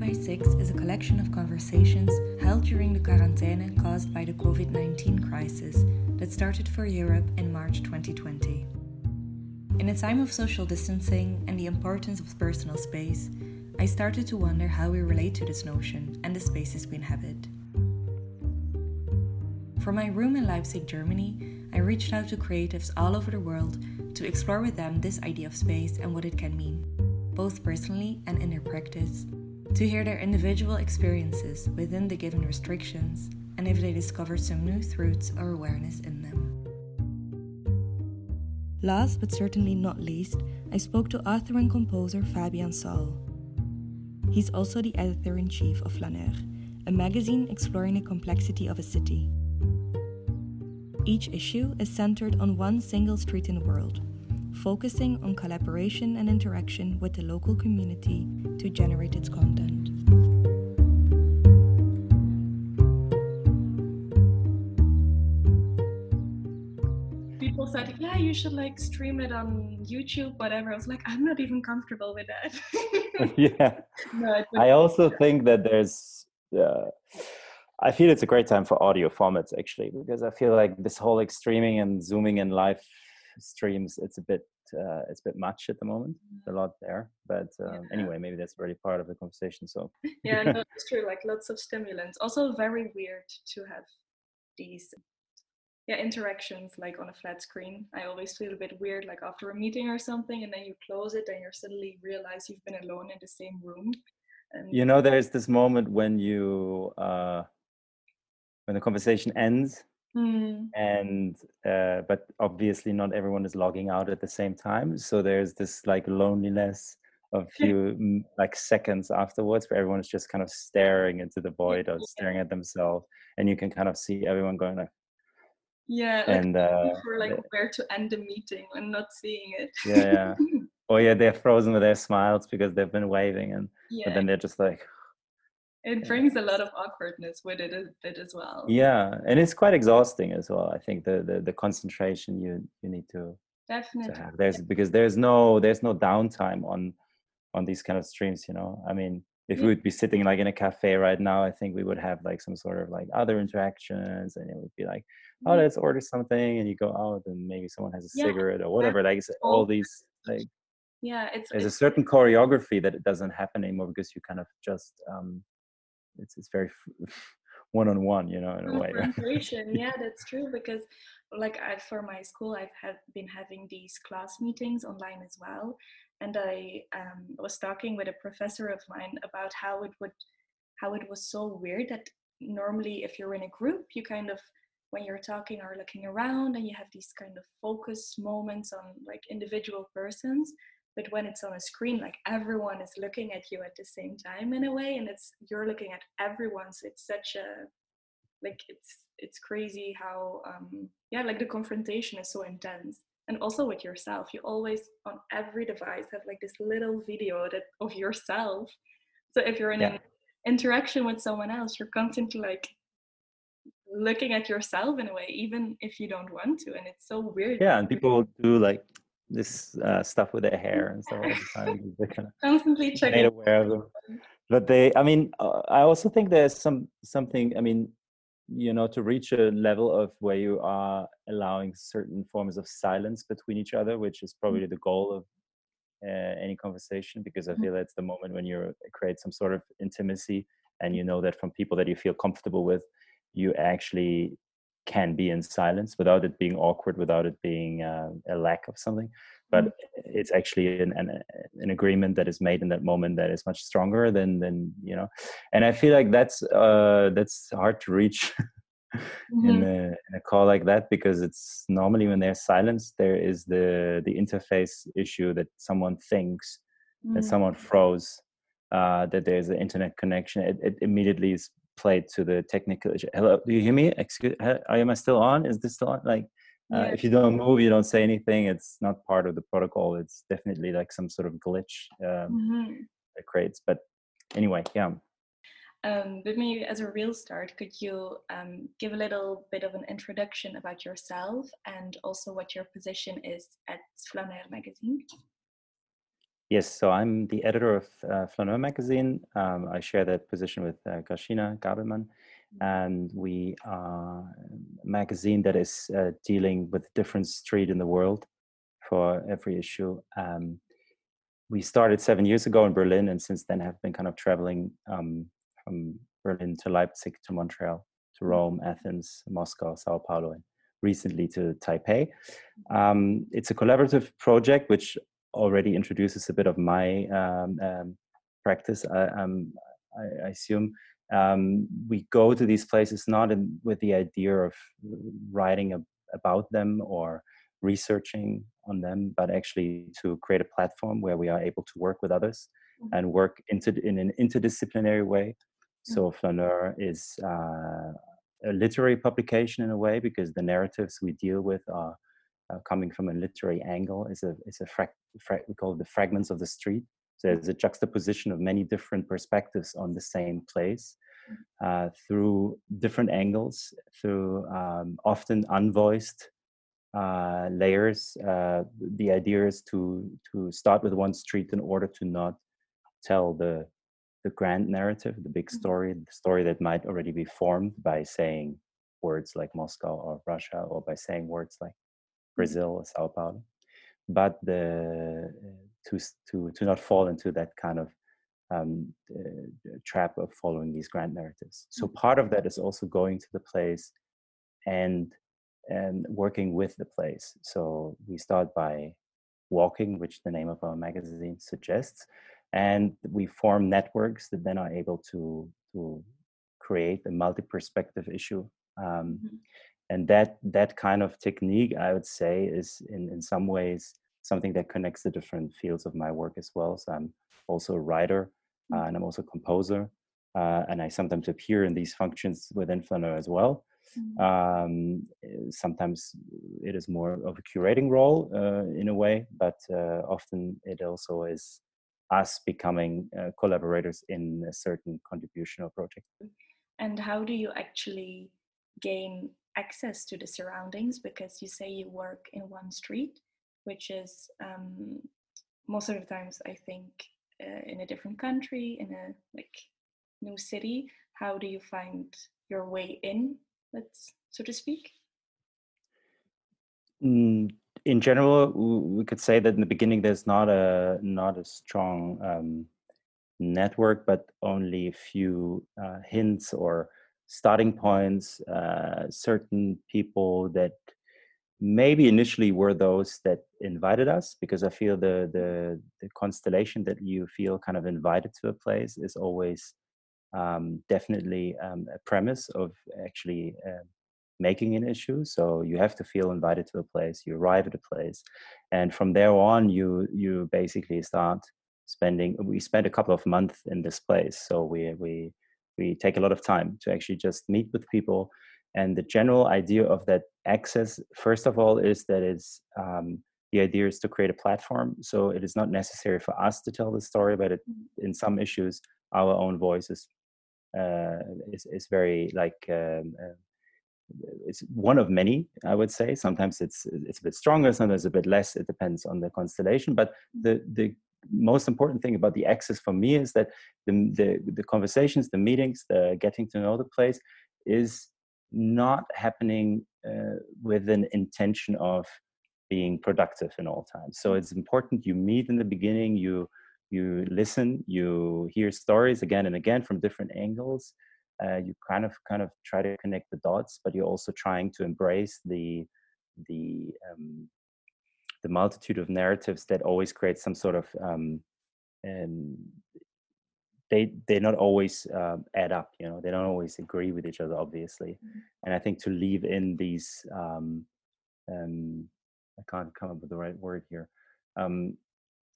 by 6 is a collection of conversations held during the quarantine caused by the COVID 19 crisis that started for Europe in March 2020. In a time of social distancing and the importance of personal space, I started to wonder how we relate to this notion and the spaces we inhabit. From my room in Leipzig, Germany, I reached out to creatives all over the world to explore with them this idea of space and what it can mean, both personally and in their practice, to hear their individual experiences within the given restrictions and if they discovered some new truths or awareness in them. Last but certainly not least, I spoke to author and composer Fabian Saul. He's also the editor in chief of Flaneur, a magazine exploring the complexity of a city. Each issue is centered on one single street in the world, focusing on collaboration and interaction with the local community to generate its content. People said, yeah, you should like stream it on YouTube, whatever. I was like, I'm not even comfortable with that. yeah. No, I also think that there's, uh, I feel it's a great time for audio formats actually, because I feel like this whole like streaming and zooming in live streams it's a bit uh, it's a bit much at the moment a lot there but um, yeah. anyway maybe that's already part of the conversation so yeah no, it's true like lots of stimulants. Also very weird to have these yeah interactions like on a flat screen. I always feel a bit weird like after a meeting or something and then you close it and you suddenly realize you've been alone in the same room and you know there's this moment when you uh when the conversation ends Mm. And uh, but obviously not everyone is logging out at the same time. So there's this like loneliness of few like seconds afterwards where everyone is just kind of staring into the void or staring at themselves and you can kind of see everyone going like yeah like and uh, for like where to end the meeting and not seeing it yeah yeah oh yeah they're frozen with their smiles because they've been waving and yeah. but then they're just like it brings a lot of awkwardness with it, as well yeah and it's quite exhausting as well i think the the, the concentration you you need to definitely to have. there's because there's no there's no downtime on on these kind of streams you know i mean if yeah. we would be sitting like in a cafe right now i think we would have like some sort of like other interactions and it would be like oh let's order something and you go out and maybe someone has a yeah. cigarette or whatever like all these like yeah it's there's it's, a certain choreography that it doesn't happen anymore because you kind of just um it's it's very one on one, you know, in a way. yeah, that's true because like I, for my school, I've had been having these class meetings online as well, and I um, was talking with a professor of mine about how it would how it was so weird that normally if you're in a group, you kind of when you're talking are looking around and you have these kind of focus moments on like individual persons but when it's on a screen like everyone is looking at you at the same time in a way and it's you're looking at everyone so it's such a like it's it's crazy how um yeah like the confrontation is so intense. And also with yourself you always on every device have like this little video that of yourself. So if you're in yeah. an interaction with someone else you're constantly like looking at yourself in a way even if you don't want to and it's so weird yeah and people do like this uh, stuff with their hair and stuff all the time. They're kind of constantly checking. Made aware of them. But they, I mean, uh, I also think there's some something. I mean, you know, to reach a level of where you are allowing certain forms of silence between each other, which is probably mm-hmm. the goal of uh, any conversation, because I mm-hmm. feel that's the moment when you create some sort of intimacy, and you know that from people that you feel comfortable with, you actually can be in silence without it being awkward, without it being uh, a lack of something. But mm-hmm. it's actually an, an, an agreement that is made in that moment that is much stronger than than you know. And I feel like that's uh, that's hard to reach. mm-hmm. in, a, in a call like that because it's normally when there's silence there is the the interface issue that someone thinks mm-hmm. that someone froze uh, that there's an internet connection it, it immediately is played to the technical issue. Hello, do you hear me? Excuse, are am I still on? Is this still on? Like, uh, if you don't move, you don't say anything. It's not part of the protocol. It's definitely like some sort of glitch um, mm-hmm. that creates. But anyway, yeah. Um, but maybe as a real start, could you um, give a little bit of an introduction about yourself and also what your position is at Flaneur magazine? Yes, so I'm the editor of uh, Flaneur magazine. Um, I share that position with uh, Grashina Gabelmann, mm-hmm. and we are a magazine that is uh, dealing with different street in the world for every issue. Um, we started seven years ago in Berlin, and since then have been kind of traveling um, from Berlin to Leipzig to Montreal to mm-hmm. Rome, Athens, Moscow, Sao Paulo, and recently to Taipei. Mm-hmm. Um, it's a collaborative project which already introduces a bit of my um, um, practice. I, um, I, I assume um, we go to these places not in, with the idea of writing a, about them or researching on them, but actually to create a platform where we are able to work with others mm-hmm. and work into, in an interdisciplinary way. Mm-hmm. So Flaneur is uh, a literary publication in a way because the narratives we deal with are uh, coming from a literary angle. is a is a frag, frag, we call it the fragments of the street. So there's a juxtaposition of many different perspectives on the same place uh, through different angles, through um, often unvoiced uh, layers. Uh, the idea is to to start with one street in order to not tell the the grand narrative, the big mm-hmm. story, the story that might already be formed by saying words like Moscow or Russia, or by saying words like. Brazil or Sao Paulo, but the to to to not fall into that kind of um, uh, trap of following these grand narratives. So mm-hmm. part of that is also going to the place and and working with the place. So we start by walking, which the name of our magazine suggests, and we form networks that then are able to to create a multi-perspective issue. Um, mm-hmm and that that kind of technique i would say is in in some ways something that connects the different fields of my work as well so i'm also a writer uh, mm. and i'm also a composer uh, and i sometimes appear in these functions within flaneur as well mm. um, eh, sometimes it is more of a curating role uh, in a way but uh, often it also is us becoming uh, collaborators in a certain contribution or project and how do you actually gain access to the surroundings because you say you work in one street, which is um, most of the times I think uh, in a different country, in a like new city. How do you find your way in? Let's so to speak. Mm, in general, we could say that in the beginning there's not a not a strong um, network, but only a few uh, hints or starting points, uh, certain people that maybe initially were those that invited us because I feel the, the, the constellation that you feel kind of invited to a place is always um, definitely um, a premise of actually uh, making an issue. So you have to feel invited to a place. You arrive at a place, and from there on, you you basically start spending. We spent a couple of months in this place, so we we we take a lot of time to actually just meet with people. And the general idea of that access first of all is that it's um, the idea is to create a platform. So it is not necessary for us to tell the story but it, mm-hmm. in some issues our own voice is uh, is, is very like um, uh, it's one of many i would say. Sometimes it's it's a bit stronger sometimes a bit less. It depends on the constellation. But mm-hmm. the the most important thing about the access for me is that the, the, the conversations, the meetings, the getting to know the place is not happening uh, with an intention of being productive in all times. So it's important you meet in the beginning, you you listen, you hear stories again and again from different angles. Uh, you kind of kind of try to connect the dots, but you're also trying to embrace the the um, the multitude of narratives that always create some sort of um, and they they not always um, add up you know they don't always agree with each other obviously mm-hmm. and i think to leave in these um, um, i can't come up with the right word here um,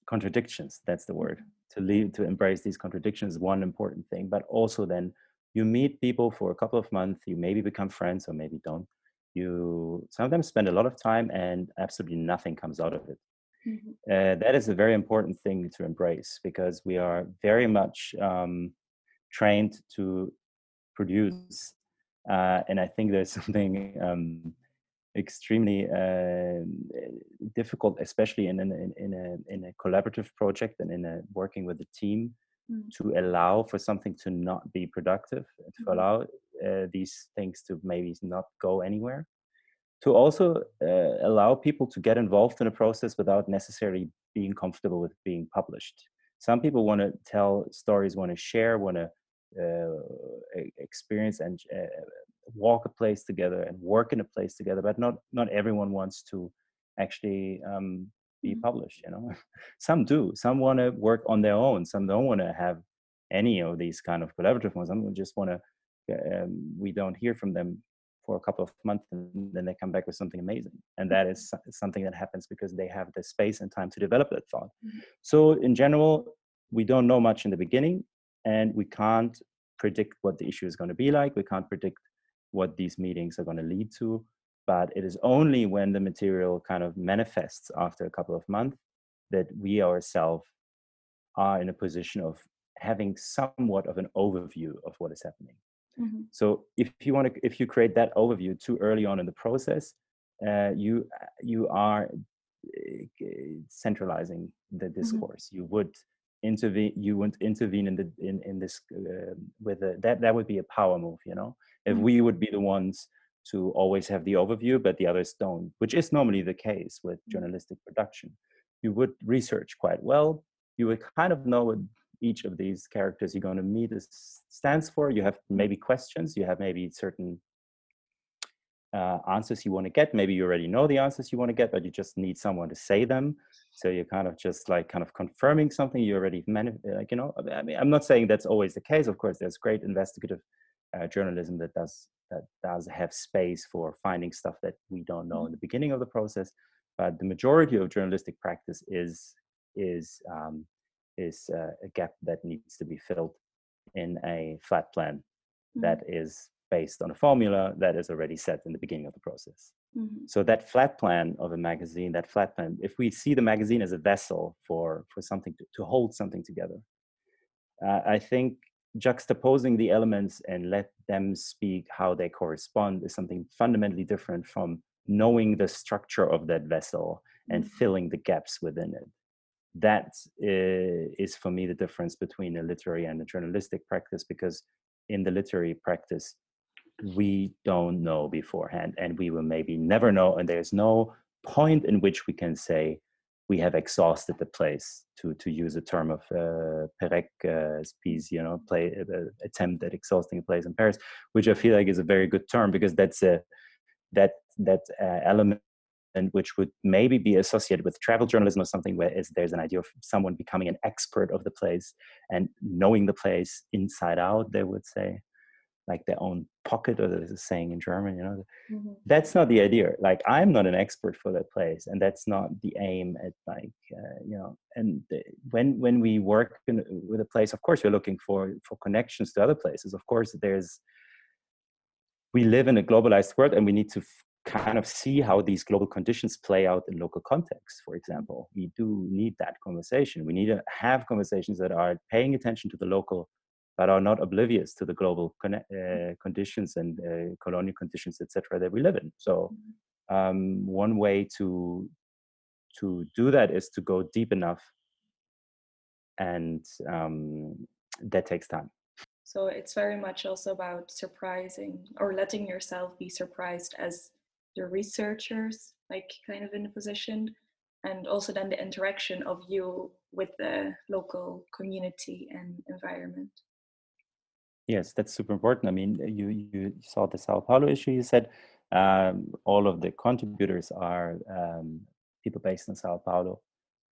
contradictions that's the word mm-hmm. to leave to embrace these contradictions is one important thing but also then you meet people for a couple of months you maybe become friends or maybe don't you sometimes spend a lot of time and absolutely nothing comes out of it. Mm-hmm. Uh, that is a very important thing to embrace because we are very much um, trained to produce. Uh, and I think there's something um, extremely uh, difficult, especially in, in, in, a, in a collaborative project and in a working with a team mm. to allow for something to not be productive, to mm-hmm. allow uh, these things to maybe not go anywhere. To also uh, allow people to get involved in a process without necessarily being comfortable with being published. Some people want to tell stories, want to share, want to uh, experience and uh, walk a place together and work in a place together but not not everyone wants to actually um, be mm-hmm. published you know some do some want to work on their own some don't want to have any of these kind of collaborative ones some just want to um, we don't hear from them for a couple of months and then they come back with something amazing and that is mm-hmm. something that happens because they have the space and time to develop that thought mm-hmm. so in general we don't know much in the beginning and we can't predict what the issue is going to be like we can't predict what these meetings are going to lead to. But it is only when the material kind of manifests after a couple of months that we ourselves are in a position of having somewhat of an overview of what is happening. Mm-hmm. So if you want to, if you create that overview too early on in the process, uh, you you are uh, centralizing the mm-hmm. discourse. Mm-hmm. You would intervene. You would intervene in the in in this uh, with a, that that would be a power move. You know, if mm-hmm. we would be the ones to always have the overview but the others don't which is normally the case with mm-hmm. journalistic production you would research quite well you would kind of know what each of these characters you're going to meet is, stands for. You have maybe questions you have maybe certain uh, answers you want to get. Maybe you already know the answers you want to get but you just need someone to say them. So you're kind of just like kind of confirming something you already mani- like you know i mean i'm not saying that's always the case. Of course there's great investigative uh, journalism that does that does have space for finding stuff that we don't know in the beginning of the process. But the majority of journalistic practice is is um, is uh, a gap that needs to be filled in a flat plan mm-hmm. that is based on a formula that is already set in the beginning of the process. Mm-hmm. So that flat plan of a magazine, that flat plan, if we see the magazine as a vessel for for something to, to hold something together, uh, I think juxtaposing the elements and let them speak how they correspond is something fundamentally different from knowing the structure of that vessel and mm-hmm. filling the gaps within it that is for me the difference between a literary and a journalistic practice because in the literary practice we don't know beforehand and we will maybe never know and there's no point in which we can say we have exhausted the place to to use a term of uh, Perec's uh, piece, you know, play uh, attempt at exhausting a place in Paris, which I feel like is a very good term because that's a that that uh, element which would maybe be associated with travel journalism or something where is, there's an idea of someone becoming an expert of the place and knowing the place inside out they would say like their own pocket or there's a saying in german you know mm-hmm. that's not the idea like i'm not an expert for that place and that's not the aim at like uh, you know and the, when when we work in, with a place of course we're looking for for connections to other places of course there's we live in a globalized world and we need to f- kind of see how these global conditions play out in local context for example we do need that conversation we need to have conversations that are paying attention to the local but are not oblivious to the global con- uh, conditions and uh, colonial conditions, etc., that we live in. So, mm-hmm. um, one way to to do that is to go deep enough, and um, that takes time. So it's very much also about surprising or letting yourself be surprised as the researchers, like kind of in a position, and also then the interaction of you with the local community and environment. Yes, that's super important. I mean, you you saw the Sao Paulo issue. You said um, all of the contributors are um, people based in Sao Paulo,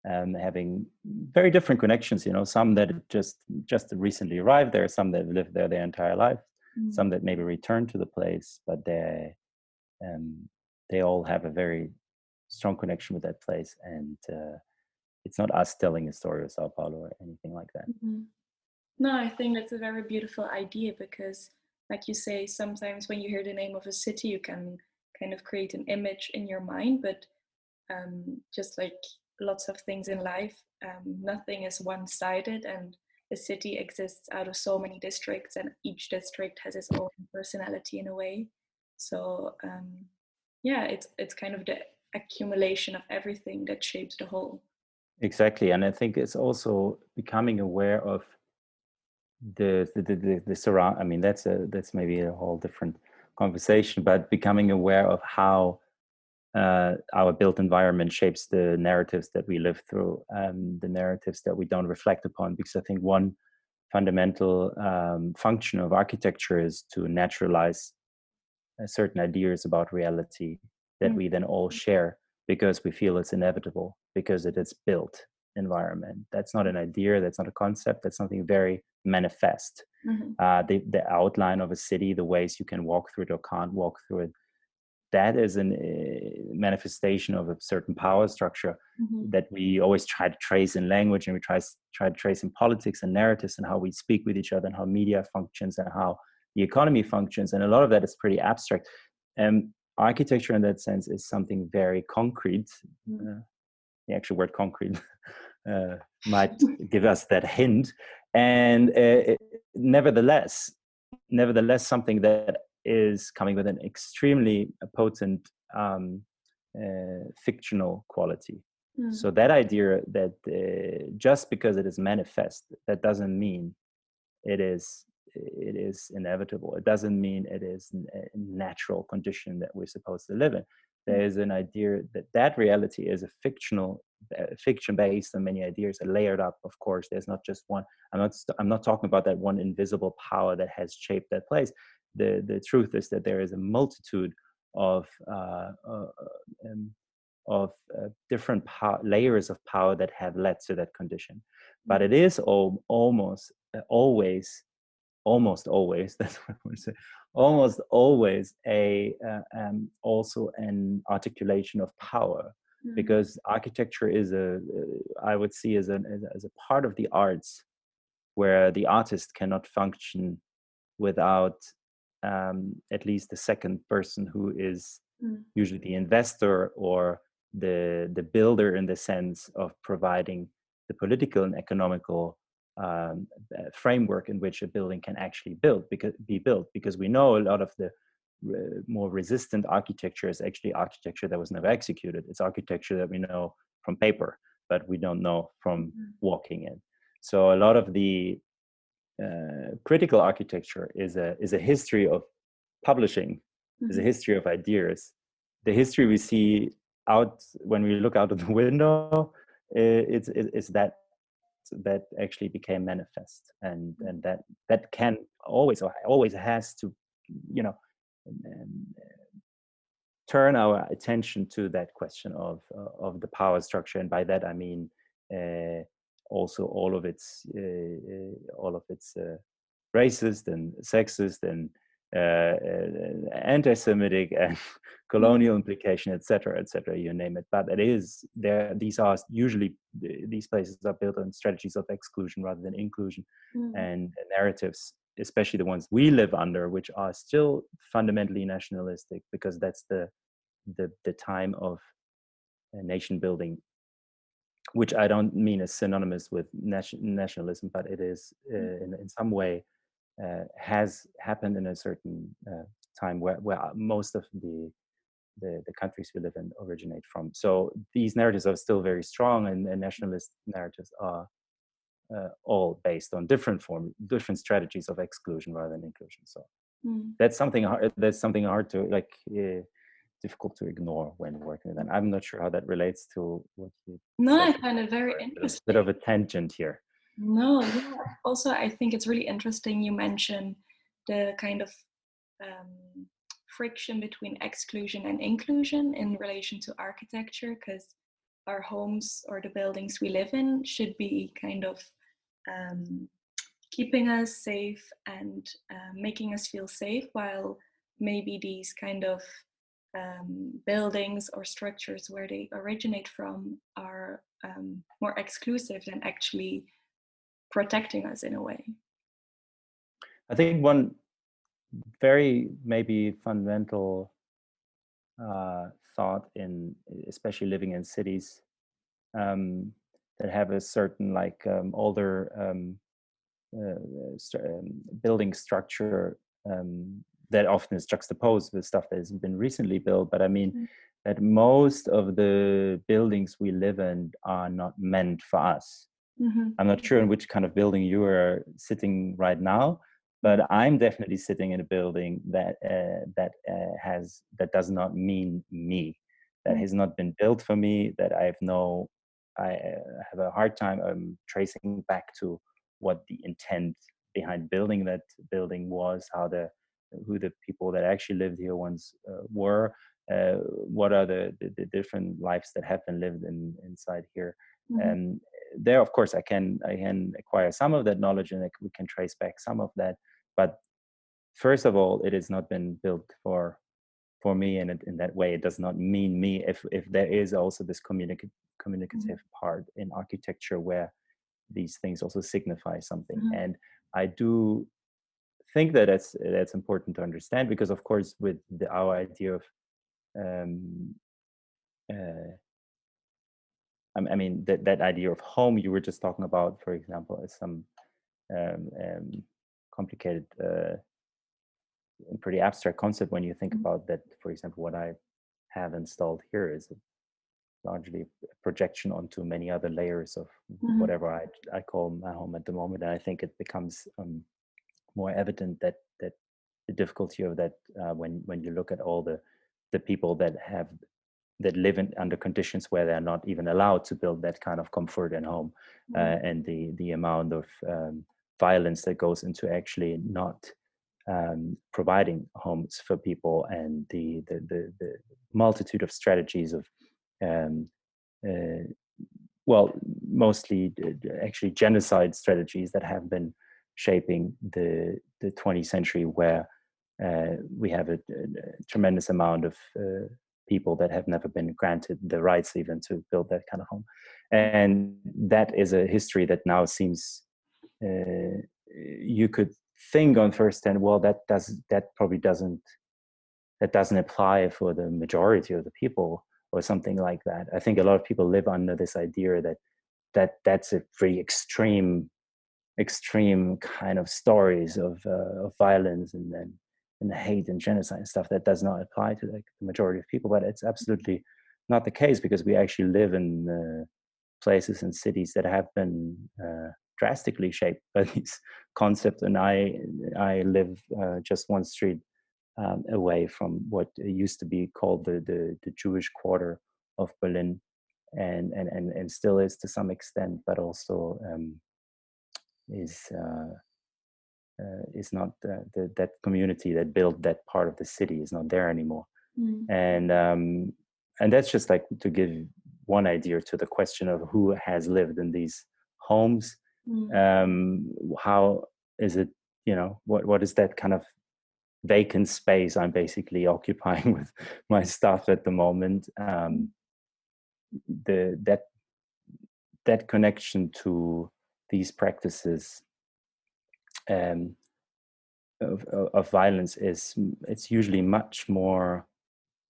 and having very different connections. You know, some that just just recently arrived there, some that lived there their entire life, mm-hmm. some that maybe returned to the place, but they um, they all have a very strong connection with that place, and uh, it's not us telling a story of Sao Paulo or anything like that. Mm-hmm. No, I think that's a very beautiful idea because, like you say, sometimes when you hear the name of a city, you can kind of create an image in your mind, but um, just like lots of things in life, um, nothing is one sided, and a city exists out of so many districts, and each district has its own personality in a way. So, um, yeah it's it's kind of the accumulation of everything that shapes the whole. Exactly and i think it's also becoming aware of the the the, the, the surround i mean that's a that's maybe a whole different conversation but becoming aware of how uh, our built environment shapes the narratives that we live through um, the narratives that we don't reflect upon because i think one fundamental um, function of architecture is to naturalize certain ideas about reality that mm. we then all share because we feel it's inevitable because it is built environment that's not an idea that's not a concept that's something very manifest mm-hmm. uh, the, the outline of a city the ways you can walk through it or can't walk through it that is a uh, manifestation of a certain power structure mm-hmm. that we always try to trace in language and we try, try to trace in politics and narratives and how we speak with each other and how media functions and how the economy functions and a lot of that is pretty abstract and architecture in that sense is something very concrete mm-hmm. uh, the actual word concrete uh, might give us that hint and uh, it, nevertheless nevertheless something that is coming with an extremely potent um, uh, fictional quality. Mm. So that idea that uh, just because it is manifest, that doesn't mean it is it is inevitable. It doesn't mean it is a natural condition that we're supposed to live in. There mm. an idea that that reality is a fictional uh, fiction based on many ideas, are layered up. Of course, there's not just one. I'm not. I'm not talking about that one invisible power that has shaped that place the the truth is that there is a multitude of uh, uh, um, of uh, different layers of power that have led to that condition but it is al- almost uh, always almost always that's what i want to say almost always a uh, um, also an articulation of power mm-hmm. because architecture is a uh, I would see as a as a part of the arts where the artist cannot function without um, at least the second person who is mm. usually the investor or the the builder in the sense of providing the political and economical um, framework in which a building can actually build because be built because we know a lot of the uh, more resistant architecture is actually architecture that was never executed it's architecture that we know from paper but we don't know from mm. walking in so a lot of the uh, critical architecture is a is a history of publishing, mm-hmm. is a mm-hmm. history of ideas. The history we see out when we look out of the window, it's it's that that actually became manifest, and mm-hmm. and that that can always or always has to, you know. Um, turn our attention to that question of uh, of the power structure and by that i mean uh, also all of its uh, uh, all of its uh, racist and sexist and anti-Semitic and colonial implication, etc., etc. You name it. But it is there. These are usually these places are built on strategies of exclusion rather than inclusion, mm. and narratives, especially the ones we live under, which are still fundamentally nationalistic because that's the the the time of nation building which I don't mean is synonymous with nation, nationalism, but it is uh, mm. in, in some way uh, has happened in a certain uh, time where, where most of the, the, the countries we live in originate from. So these narratives are still very strong, and, and nationalist narratives are uh, all based on different form, different strategies of exclusion rather than inclusion. So mm. that's something hard. That's something hard to like uh, difficult to ignore when working with them. I'm not sure how that relates to what you. No, I find it very interesting. A bit of a tangent here. No, yeah. Also, I think it's really interesting you mention the kind of um, friction between exclusion and inclusion in relation to architecture, because our homes or the buildings we live in should be kind of um, keeping us safe and uh, making us feel safe, while maybe these kind of um, buildings or structures where they originate from are um, more exclusive than actually protecting us in a way. I think one very maybe fundamental uh, thought in especially living in cities um, that have a certain like um, older um, uh, st- um, building structure um, that often is juxtaposed with stuff that has been recently built. But I mean, mm-hmm. that most of the buildings we live in are not meant for us. Mm-hmm. I'm not sure in which kind of building you are sitting right now, but I'm definitely sitting in a building that uh, that uh, has that does not mean me, that mm-hmm. has not been built for me. That I have no, I uh, have a hard time um, tracing back to what the intent behind building that building was, how the who the people that actually lived here once uh, were, uh, what are the, the, the different lives that have been lived in inside here, mm-hmm. and there of course I can I can acquire some of that knowledge and we can trace back some of that, but first of all, it has not been built for for me and in that way it does not mean me if if there is also this communicative communicative mm-hmm. part in architecture where these things also signify something mm-hmm. and i do think that that's that's important to understand because of course with the, our idea of um, uh, I mean that that idea of home you were just talking about, for example, is some um, um, complicated, uh, pretty abstract concept when you think mm-hmm. about that. For example, what I have installed here is largely a projection onto many other layers of mm-hmm. whatever I I call my home at the moment, and I think it becomes um, more evident that that the difficulty of that uh, when when you look at all the the people that have that live in, under conditions where they're not even allowed to build that kind of comfort and home uh, mm-hmm. and the the amount of um, violence that goes into actually not um, providing homes for people and the the, the, the multitude of strategies of um, uh, well mostly actually genocide strategies that have been shaping the the 20th century where uh, we have a, a, tremendous amount of uh, people that have never been granted the rights even to build that kind of home. And that is a history that now seems uh, you could think on first hand well that does that probably doesn't that doesn't apply for the majority of the people or something like that. I think a lot of people live under this idea that that that's a very extreme extreme kind of stories of, uh, of violence and then and hate and genocide and stuff that does not apply to like the majority of people but it's absolutely not the case because we actually live in uh, places and cities that have been uh, drastically shaped by these concepts and i i live uh, just one street um, away from what used to be called the, the, the jewish quarter of berlin and, and and and still is to some extent but also um, is uh, uh, is not uh, the, that community that built that part of the city is not there anymore mm. and um, and that's just like to give one idea to the question of who has lived in these homes mm. um, how is it you know what what is that kind of vacant space i'm basically occupying with my stuff at the moment? Um, the that that connection to these practices um, of, of violence is it's usually much more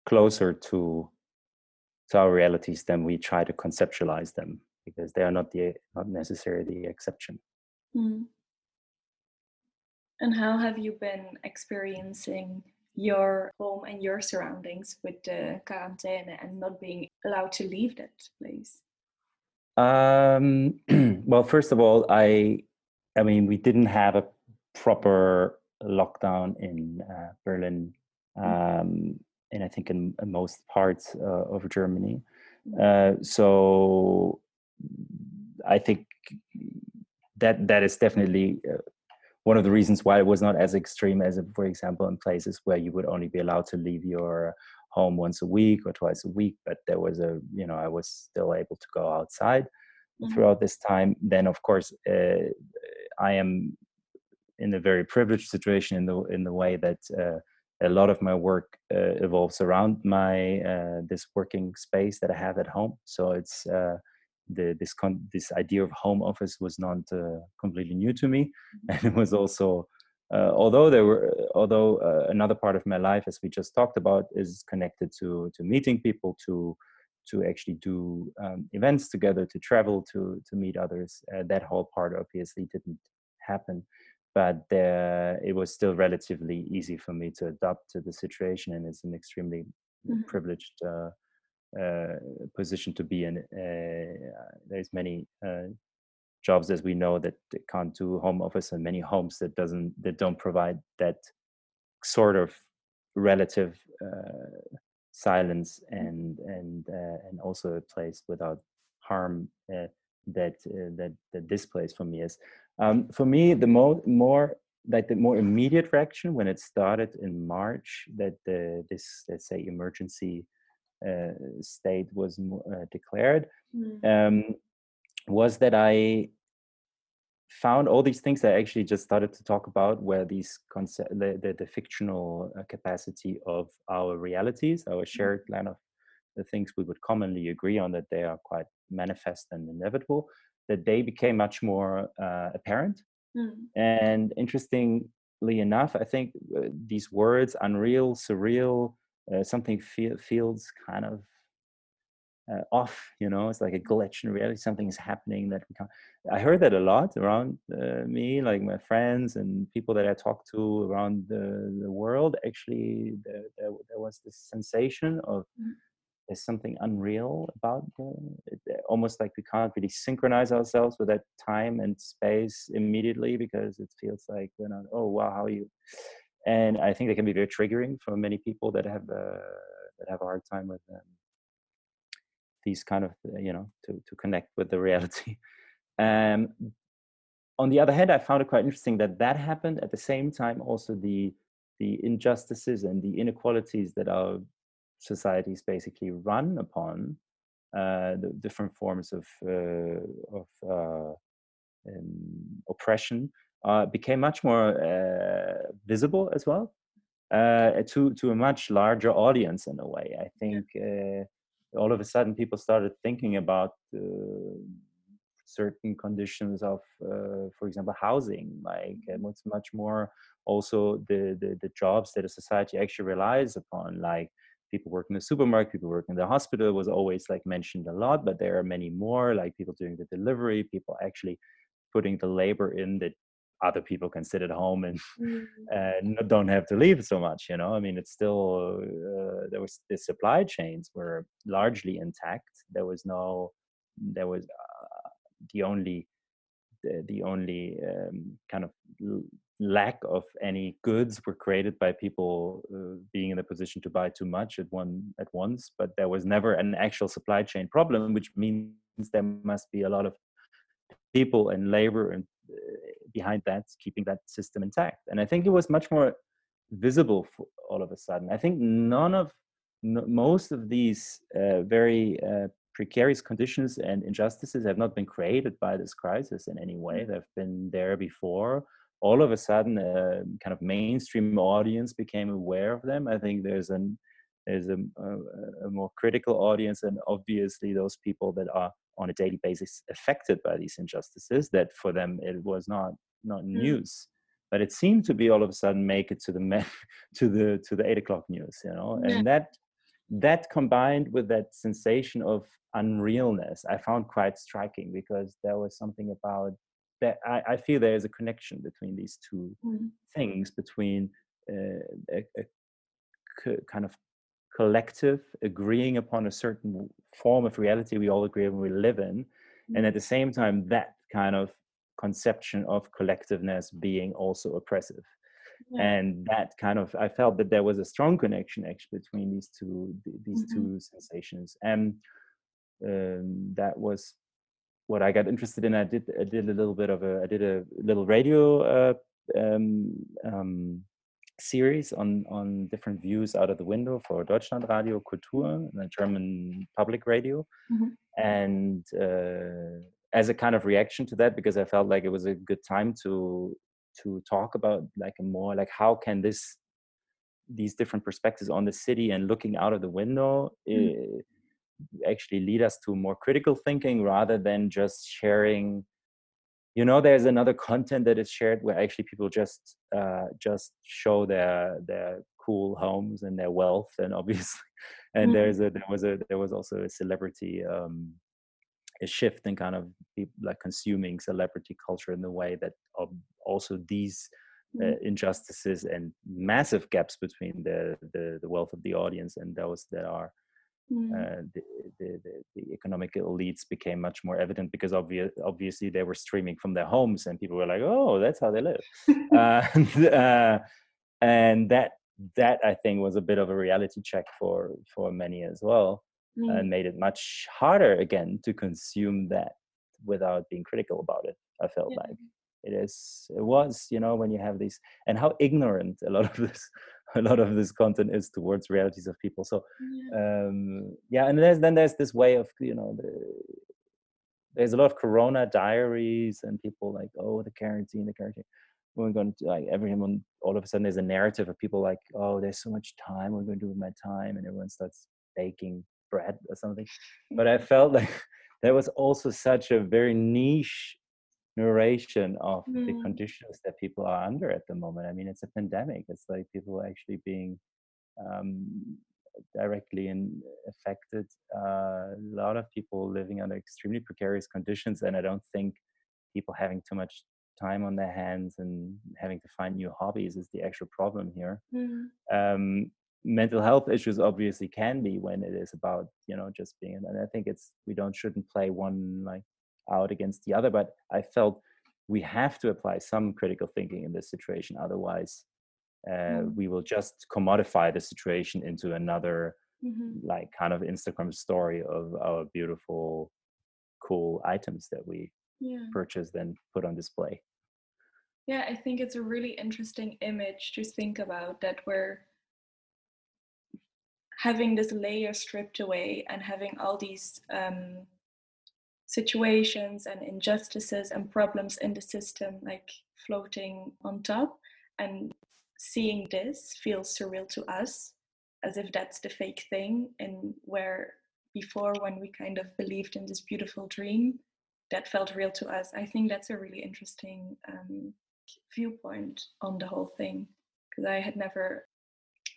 closer to to our realities than we try to conceptualize them because they are not the not necessarily the exception. Mm. And how have you been experiencing your home and your surroundings with the quarantaine and not being allowed to leave that place? Um, well, first of all, I, I mean, we didn't have a proper lockdown in uh, Berlin, mm. um, and I think in, in most parts uh, of Germany. Uh, so I think that that is definitely uh, one of the reasons why it was not as extreme as, for example, in places where you would only be allowed to leave your home once a week or twice a week but there was a you know i was still able to go outside mm-hmm. throughout this time then of course uh, i am in a very privileged situation in the in the way that uh, a lot of my work uh, evolves around my uh, this working space that i have at home so it's uh, the this con- this idea of home office was not uh, completely new to me and it was also uh, although there were although uh, another part of my life as we just talked about is connected to to meeting people to to actually do um, events together to travel to to meet others uh, that whole part obviously didn't happen but there, it was still relatively easy for me to adapt to the situation, and it's an extremely mm-hmm. privileged uh, uh, position to be in. Uh, there's many uh, jobs, as we know, that can't do home office, and many homes that doesn't that don't provide that sort of relative uh, silence and and uh, and also a place without harm uh, that that that this place for me is. Um, for me, the more more like the more immediate reaction when it started in March that the, this let's say emergency uh, state was uh, declared mm. um, was that I found all these things that I actually just started to talk about, where these concept, the, the, the fictional uh, capacity of our realities, our mm. shared line of the things we would commonly agree on that they are quite manifest and inevitable, that they became much more uh, apparent. Mm. And interestingly enough, I think uh, these words, unreal, surreal, uh, something feel, feels kind of uh, off you know it's like a glitch in reality something is happening that we can't i heard that a lot around uh, me like my friends and people that i talk to around the, the world actually there, there, there was this sensation of mm-hmm. there's something unreal about the, it, almost like we can't really synchronize ourselves with that time and space immediately because it feels like you know oh wow how are you and I think they can be very triggering for many people that have uh, that have a hard time with um, these kind of uh, you know to to connect with the reality. Um, on the other hand, I found it quite interesting that that happened at the same time. Also, the the injustices and the inequalities that our societies basically run upon, uh, the different forms of uh, of uh, um, oppression uh, became much more uh, visible as well uh, to to a much larger audience in a way. I think uh, all of a sudden people started thinking about certain conditions of, uh, for example, housing. Like mm-hmm. much more also the, the the jobs that a society actually relies upon, like people work in the supermarket, people work in the hospital was always like mentioned a lot, but there are many more, like people doing the delivery, people actually putting the labor in that other people can sit at home and mm. uh, don't have to leave so much you know i mean it's still uh, there was the supply chains were largely intact there was no there was uh, the only the, the only um, kind of lack of any goods were created by people uh, being in a position to buy too much at one at once but there was never an actual supply chain problem which means there must be a lot of people and labor and behind that, keeping that system intact. And I think it was much more visible for all of a sudden. I think none of no, most of these uh, very uh, precarious conditions and injustices have not been created by this crisis in any way. Mm. They've been there before. All of a sudden, a kind of mainstream audience became aware of them. I think there's an there's a, a, a more critical audience, and obviously those people that are on a daily basis affected by these injustices that for them it was not not mm. news but it seemed to be all of a sudden make it to the to the to the eight o'clock news you know yeah. and that that combined with that sensation of unrealness i found quite striking because there was something about that i, I feel there is a connection between these two mm. things between uh, a, a, kind of collective agreeing upon a certain form of reality we all agree we live in and at mm-hmm. the same time that kind of conception of collectiveness being also oppressive yeah. and that kind of i felt that there was a strong connection actually between these two these mm-hmm. two sensations and um, that was what i got interested in i did i did a little bit of a i did a little radio uh, um, um, series on on different views out of the window for Deutschlandradio Kultur, the German public radio, mm-hmm. and uh, as a kind of reaction to that, because I felt like it was a good time to to talk about like a more like how can this these different perspectives on the city and looking out of the window mm-hmm. actually lead us to more critical thinking rather than just sharing you know there's another content that is shared where actually people just uh, just show their their cool homes and their wealth and obviously and mm-hmm. there's a there was a there was also a celebrity um, a shift in kind of people like consuming celebrity culture in the way that also these uh, mm. injustices and massive gaps between the, the, the wealth of the audience and those that are mm. uh, the, the, the, the, economic elites became much more evident because obvious, obviously they were streaming from their homes and people were like oh that's how they live uh, and, uh, and that that i think was a bit of a reality check for for many as well mm. and made it much harder again to consume that without being critical about it i felt yeah. like it is it was you know when you have these and how ignorant a lot of this a lot of this content is towards realities of people. So yeah, um, yeah and there's then there's this way of you know the, there's a lot of corona diaries and people like oh the quarantine the quarantine. We're going to like everyone all of a sudden there's a narrative of people like oh there's so much time we're going to do with my time and everyone starts baking bread or something. But i felt like there was also such a very niche narration of mm. the conditions that people are under at the moment. I mean, it's a pandemic. It's like people actually being um, directly in, affected. Uh, a lot of people living under extremely precarious conditions, and I don't think people having too much time on their hands and having to find new hobbies is the actual problem here. Mm. Um, mental health issues obviously can be when it is about you know just being and i think it's we don't shouldn't play one like out against the other but i felt we have to apply some critical thinking in this situation otherwise uh, mm. we will just commodify the situation into another mm-hmm. like kind of instagram story of our beautiful cool items that we yeah. purchased and put on display yeah i think it's a really interesting image to think about that we're having this layer stripped away and having all these um, situations and injustices and problems in the system like floating on top. And seeing this feels surreal to us as if that's the fake thing and where before when we kind of believed in this beautiful dream that felt real to us. I think that's a really interesting um, viewpoint on the whole thing because i had never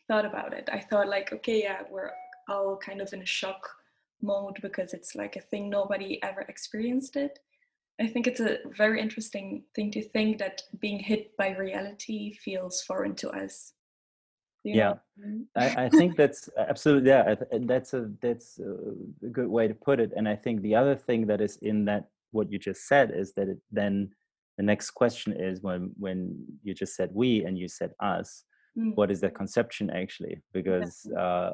thought about it. I thought like okay yeah we're all kind of in a shock mode because it's like a thing nobody ever experienced it. I think it's a very interesting thing to think that being hit by reality feels foreign to us. yeah, I, I, think that's absolutely yeah. That's a that's a good way to put it. And I think the other thing that is in that what you just said is that it, then the next question is when when you just said we and you said us mm. what is that conception actually because uh,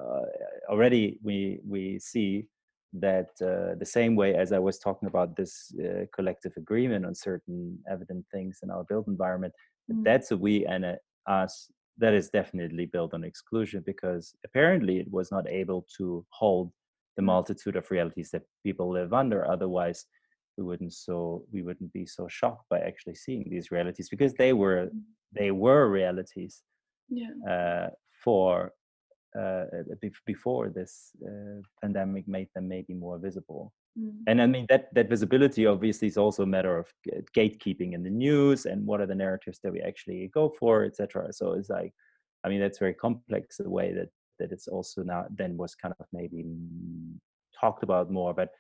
already we we see that uh, the same way as I was talking about this uh, collective agreement on certain evident things in our built environment, mm. that's a we and a us that is definitely built on exclusion because apparently it was not able to hold the mm. multitude of realities that people live under. Otherwise, we wouldn't so we wouldn't be so shocked by actually seeing these realities because they were mm. they were realities yeah. uh, for uh, before this uh, pandemic made them maybe more visible. Mm. And I mean that that visibility obviously is also a matter of gatekeeping in the news and what are the narratives that we actually go for, etc. So it's like, I mean, that's very complex the way that that it's also now then was kind of maybe talked about more. But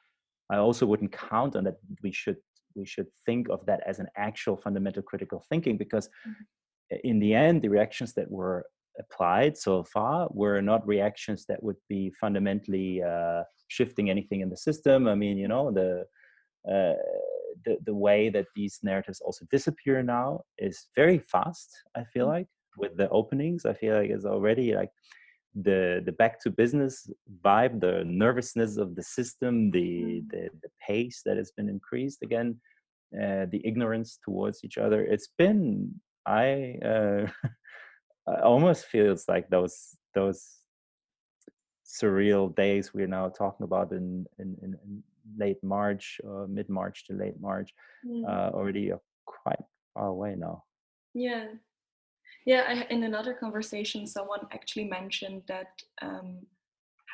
I also wouldn't count on that. We should we should think of that as an actual fundamental critical thinking because mm-hmm. in the end, the reactions that were applied so far were not reactions that would be fundamentally uh, shifting anything in the system. I mean, you know, the, uh, the the way that these narratives also disappear now is very fast. I feel mm. like with the openings, I feel like it's already like the the back to business vibe, the nervousness of the system, the mm. the, the pace that has been increased again, uh, the ignorance towards each other. It's been I. Uh, almost feels like those those surreal days we're now talking about in in, in, late March or mid March to late March mm. uh, already quite far away now. Yeah, yeah. I, in another conversation, someone actually mentioned that um,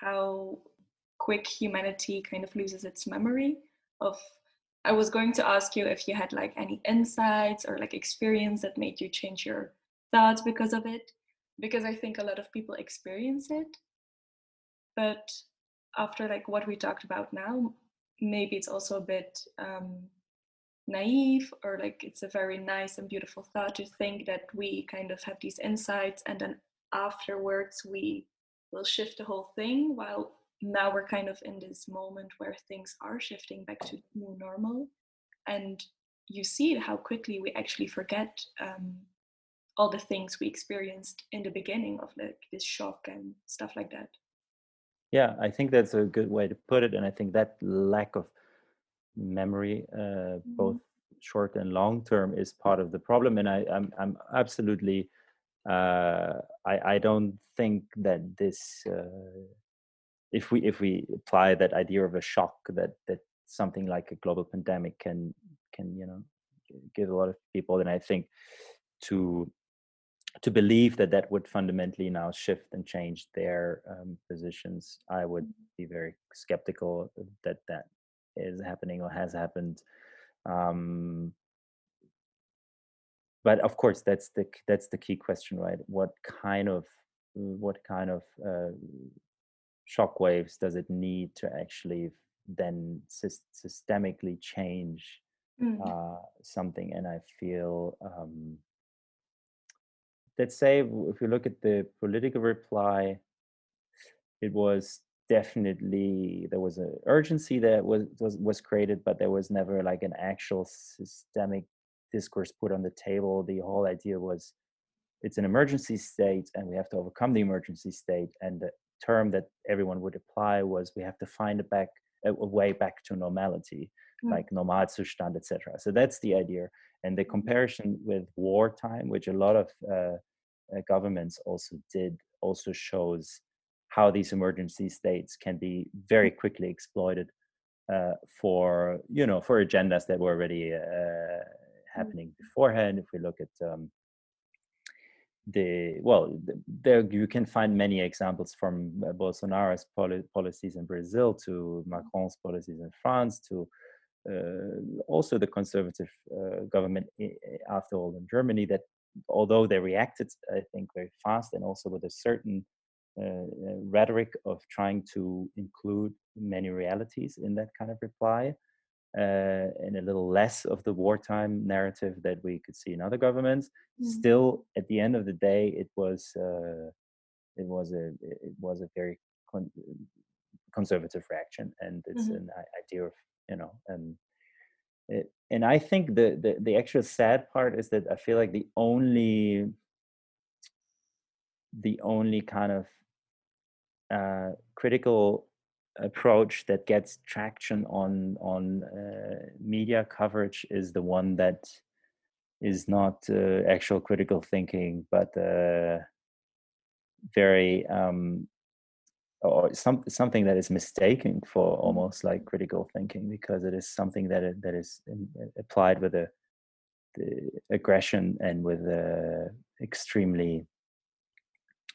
how quick humanity kind of loses its memory of I was going to ask you if you had like any insights or like experience that made you change your thoughts because of it because i think a lot of people experience it. But after like what we talked about now maybe it's also a bit um, naive or like it's a very nice and beautiful thought to think that we kind of have these insights and then afterwards we will shift the whole thing while now we're kind of in this moment where things are shifting back to new normal. And you see how quickly we actually forget um, all the things we experienced in the beginning of like this shock and stuff like that yeah i think that's a good way to put it and i think that lack of memory uh, mm-hmm. both short and long term is part of the problem and I, I'm, I'm absolutely uh, I, I don't think that this uh, if we if we apply that idea of a shock that that something like a global pandemic can can you know give a lot of people and I think to to believe that that would fundamentally now shift and change their um, positions I would mm-hmm. be very skeptical that that is happening or has happened um, but of course that's the that's the key question right what kind of what kind of uh, shock waves does it need to actually then systemically change mm. uh, something and i feel um, let's say if you look at the political reply it was definitely there was an urgency that was, was was created but there was never like an actual systemic discourse put on the table. The whole idea was it's an emergency state and we have to overcome the emergency state and the term that everyone would apply was we have to find a back a, way back to normality mm. like normalzustand etc so that's the idea and the comparison with wartime which a lot of uh, uh, governments also did also shows how these emergency states can be very mm. quickly exploited uh, for you know for agendas that were already uh, mm. happening beforehand. If we look at um, the well, there you can find many examples from uh, Bolsonaro's poli- policies in Brazil to Macron's policies in France to also the conservative uh, government after all in Germany that although they reacted I think very fast and also with a certain uh, uh, rhetoric of trying to include many realities in that kind of reply uh, and a little less of the wartime narrative that we could see in other governments. Mm. Still, at the end of the day, it was uh, it was a it was a very con- conservative reaction, and it's mm-hmm. an idea of you know and it, and I think the, the the actual sad part is that I feel like the only the only kind of uh, critical approach that gets traction on on uh, media coverage is the one that is not uh, actual critical thinking but uh, very um, or some, something that is mistaken for almost like critical thinking because it is something that it, that is applied with a the aggression and with a extremely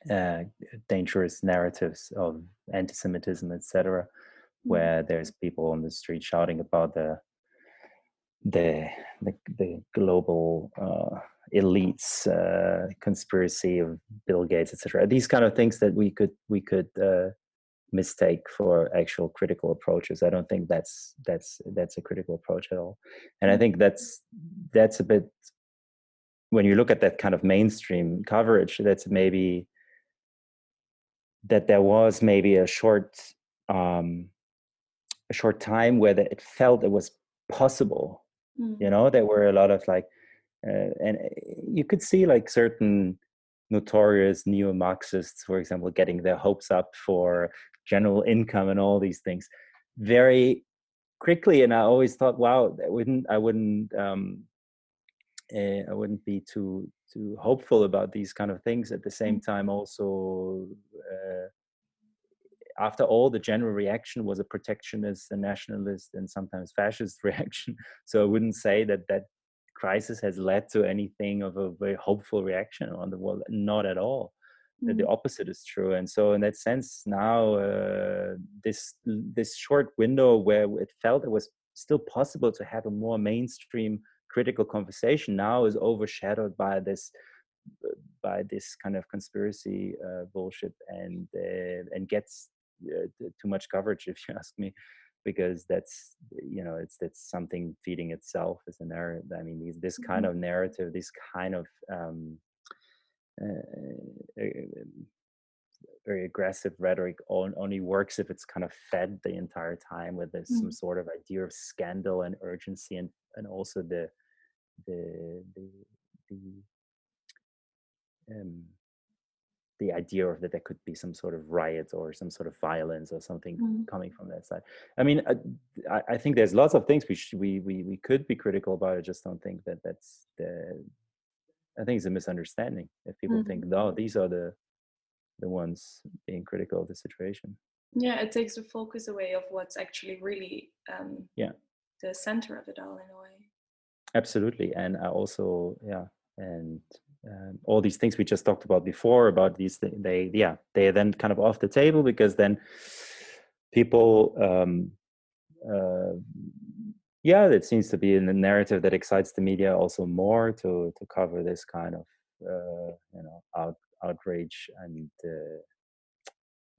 uh, dangerous narratives of anti-Semitism, etc., mm-hmm. where there's people on the street shouting about the the the, the global uh, elites uh, conspiracy of Bill Gates, etc. These kind of things that we could we could uh, mistake for actual critical approaches. I don't think that's that's that's a critical approach at all, and I think that's that's a bit when you look at that kind of mainstream coverage. That's maybe that there was maybe a short um, a short time where it felt it was possible. Mm. You know, there were a lot of like, uh, and eh, you could see like certain notorious neo-Marxists, for example, getting their hopes up for general income and all these things very quickly. And I always thought, wow, that wouldn't I wouldn't um, uh, I wouldn't be too too hopeful about these kind of things. At the same mm. time, also uh, after all, the general reaction was a protectionist, a nationalist, and sometimes fascist reaction. So I wouldn't say that that crisis has led to anything of a very hopeful reaction on the world. Not at all. Mm-hmm. The opposite is true. And so, in that sense, now uh, this this short window where it felt it was still possible to have a more mainstream critical conversation now is overshadowed by this by this kind of conspiracy uh, bullshit and uh, and gets uh, too much coverage if you ask me because that's you know it's that's something feeding itself as a narrative i mean these, this kind Mhm. of narrative this kind of um, uh, very aggressive rhetoric only works if it's kind of fed the entire time with this some Mm. sort of idea of scandal and urgency and and also the the the the um, the idea of that there could be some sort of riot or some sort of violence or something Mm. coming from that side. I mean, uh, I, I think there's lots of things we sh- we we we could be critical about. I just don't think that that's the. I think it's a misunderstanding if people think, no, these are the the ones being critical of the situation. Yeah, it takes the focus away of what's actually really um, Yeah. the center of it all in a way. Absolutely, and I also yeah, and um, all these things we just talked about before about these they yeah they are then kind of off the table because then people um, uh, yeah it seems to be in the narrative that excites the media also more to to cover this kind of uh, you know out, outrage and uh,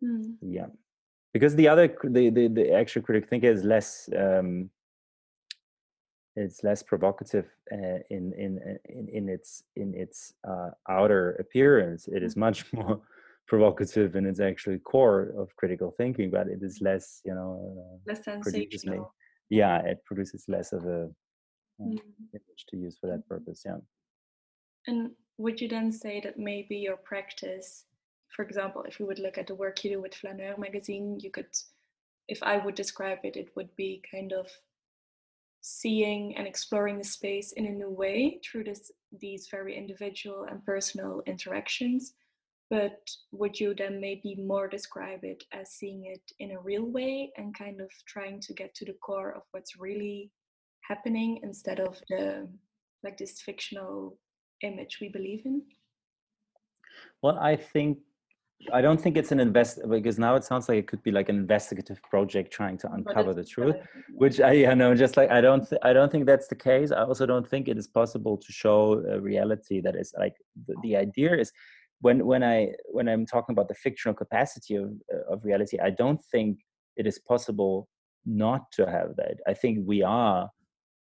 Mm. yeah because the other the the, the extra critic think is less um it's less provocative uh, in, in in in its in its uh, outer appearance it is much more provocative in its actual core of critical thinking but it is less you know uh, Less sensational. yeah it produces less of a uh, Mm. image to use for that purpose yeah And would you then say that maybe your practice, for example, if you would look at the work you do with Flaneur magazine, you could, if I would describe it, it would be kind of seeing and exploring the space in a new way through this these very individual and personal interactions. But would you then maybe more describe it as seeing it in a real way and kind of trying to get to the core of what's really happening instead of the like this fictional image we believe in? Well, I think I don't think it's an invest because now it sounds like it could be like an investigative project trying to uncover the truth, which I you know just like I don't th- I don't think that's the case. I also don't think it is possible to show a reality that is like the, the idea is when when I when I'm talking about the fictional capacity of uh, of reality, I don't think it is possible not to have that. I think we are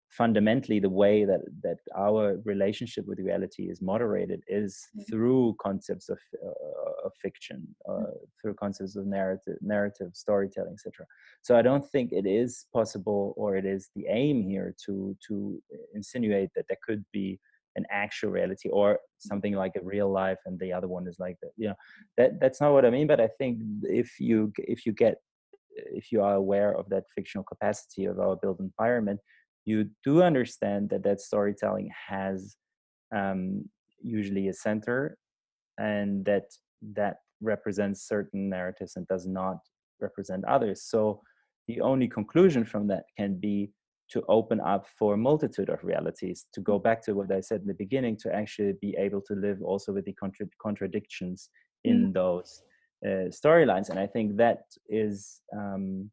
fundamentally the way that that our relationship with reality is moderated is Mm. through concepts of uh, of fiction uh, through concepts of narrative narrative storytelling etc so i don't think it is possible or it is the aim here to to insinuate that there could be an actual reality or something like a real life and the other one is like that you know. That that's not what i mean but i think if you if you get if you are aware of that fictional capacity of our built environment you do understand that that storytelling has um, usually a center and that that represents certain narratives and does not represent others. So the only conclusion from that can be to open up for a multitude of realities to go back to what i said in the beginning to actually be able to live also with the contra- contradictions in those uh, storylines. And i think that is um,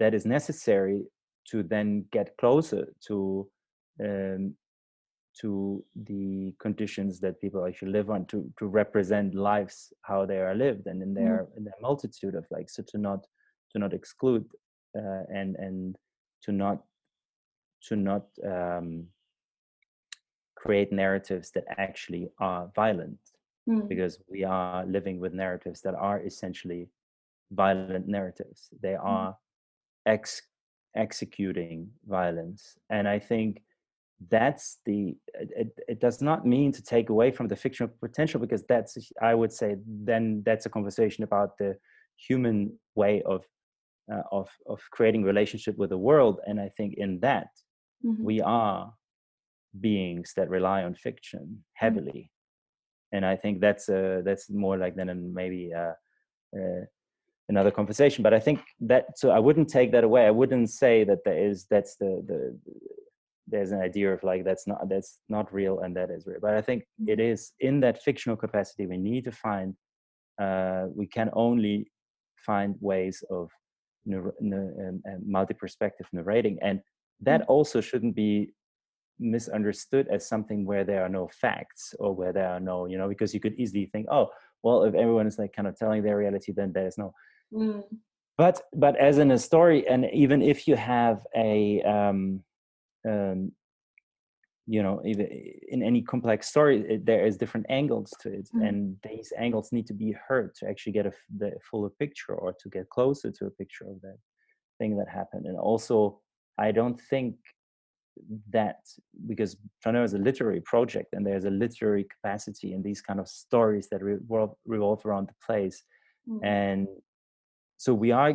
that is necessary to then get closer to um, to the conditions that people actually live on to to represent lives how they are lived and in their in their multitude of like so to not to not exclude uh, and and to not to not um, create narratives that actually are violent Mm. because we are living with narratives that are essentially violent narratives. They are ex executing violence and i think that's the it, it, it does not mean to take away from the fictional potential because that's i would say then that's a conversation about the human way of uh, of of creating relationship with the world and i think in that Mhm. we are beings that rely on fiction heavily and i think that's uh that's more like than an maybe uh, uh another conversation but i think that so i wouldn't take that away. I wouldn't say that there is that's the the there's an idea of like that's not that's not real and that is real but i think it is in that fictional capacity we need to find uh we can only find ways of um, um, multi-perspective narrating and that also shouldn't be misunderstood as something where there are no facts or where there are no you know because you could easily think oh well if everyone is like kind of telling their reality then there's no Mm. but but as in a story and even if you have a um, um, you know even in any complex story it, there is different angles to it mm-hmm. and these angles need to be heard to actually get a the fuller picture or to get closer to a picture of that thing that happened and also i don't think that because Flaneur is a literary project and there's a literary capacity in these kind of stories that revolve, revolve around the place mm-hmm. and so we are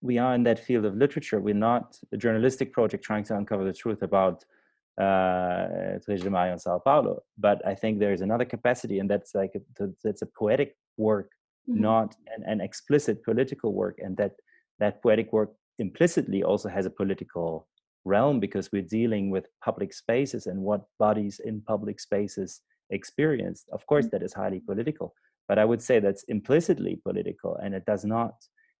we are in that field of literature we're not a journalistic project trying to uncover the truth about uh, de Maio in Sao Paulo. But I think there is another capacity, and that's like a, that's a poetic work, mm-hmm. not an, an, explicit political work, and that that poetic work implicitly also has a political realm because we're dealing with public spaces and what bodies in public spaces experience. Of course, mm-hmm. that is highly political, but I would say that's implicitly political, and it does not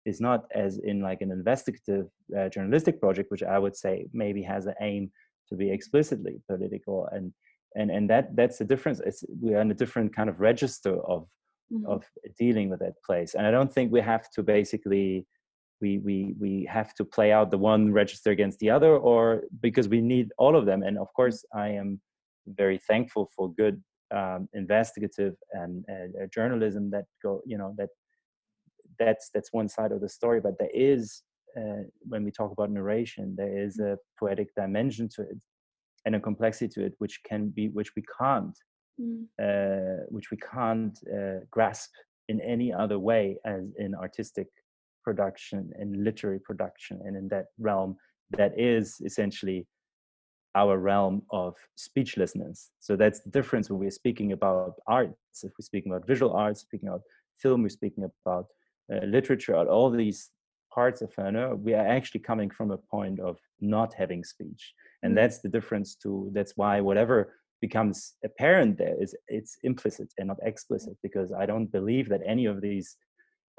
is not as in like an investigative uh, journalistic project, which I would say maybe has an aim to be explicitly political and and and that that's the difference it's we are in a different kind of register of mm-hmm. of dealing with that place and i don't think we have to basically we we we have to play out the one register against the other or because we need all of them and of course i am very thankful for good um, investigative and uh, journalism that go you know that that's that's one side of the story but there is uh, when we talk about narration, there is a poetic dimension to it and a complexity to it, which can be, which we can't, mm. uh, which we can't uh, grasp in any other way as in artistic production and literary production, and in that realm that is essentially our realm of speechlessness. So that's the difference when we're speaking about arts. If we're speaking about visual arts, speaking about film, we're speaking about uh, literature, all these parts of Flaneur, we are actually coming from a point of not having speech. And mm. that's the difference to, that's why whatever becomes apparent there is it's implicit and not explicit because I don't believe that any of these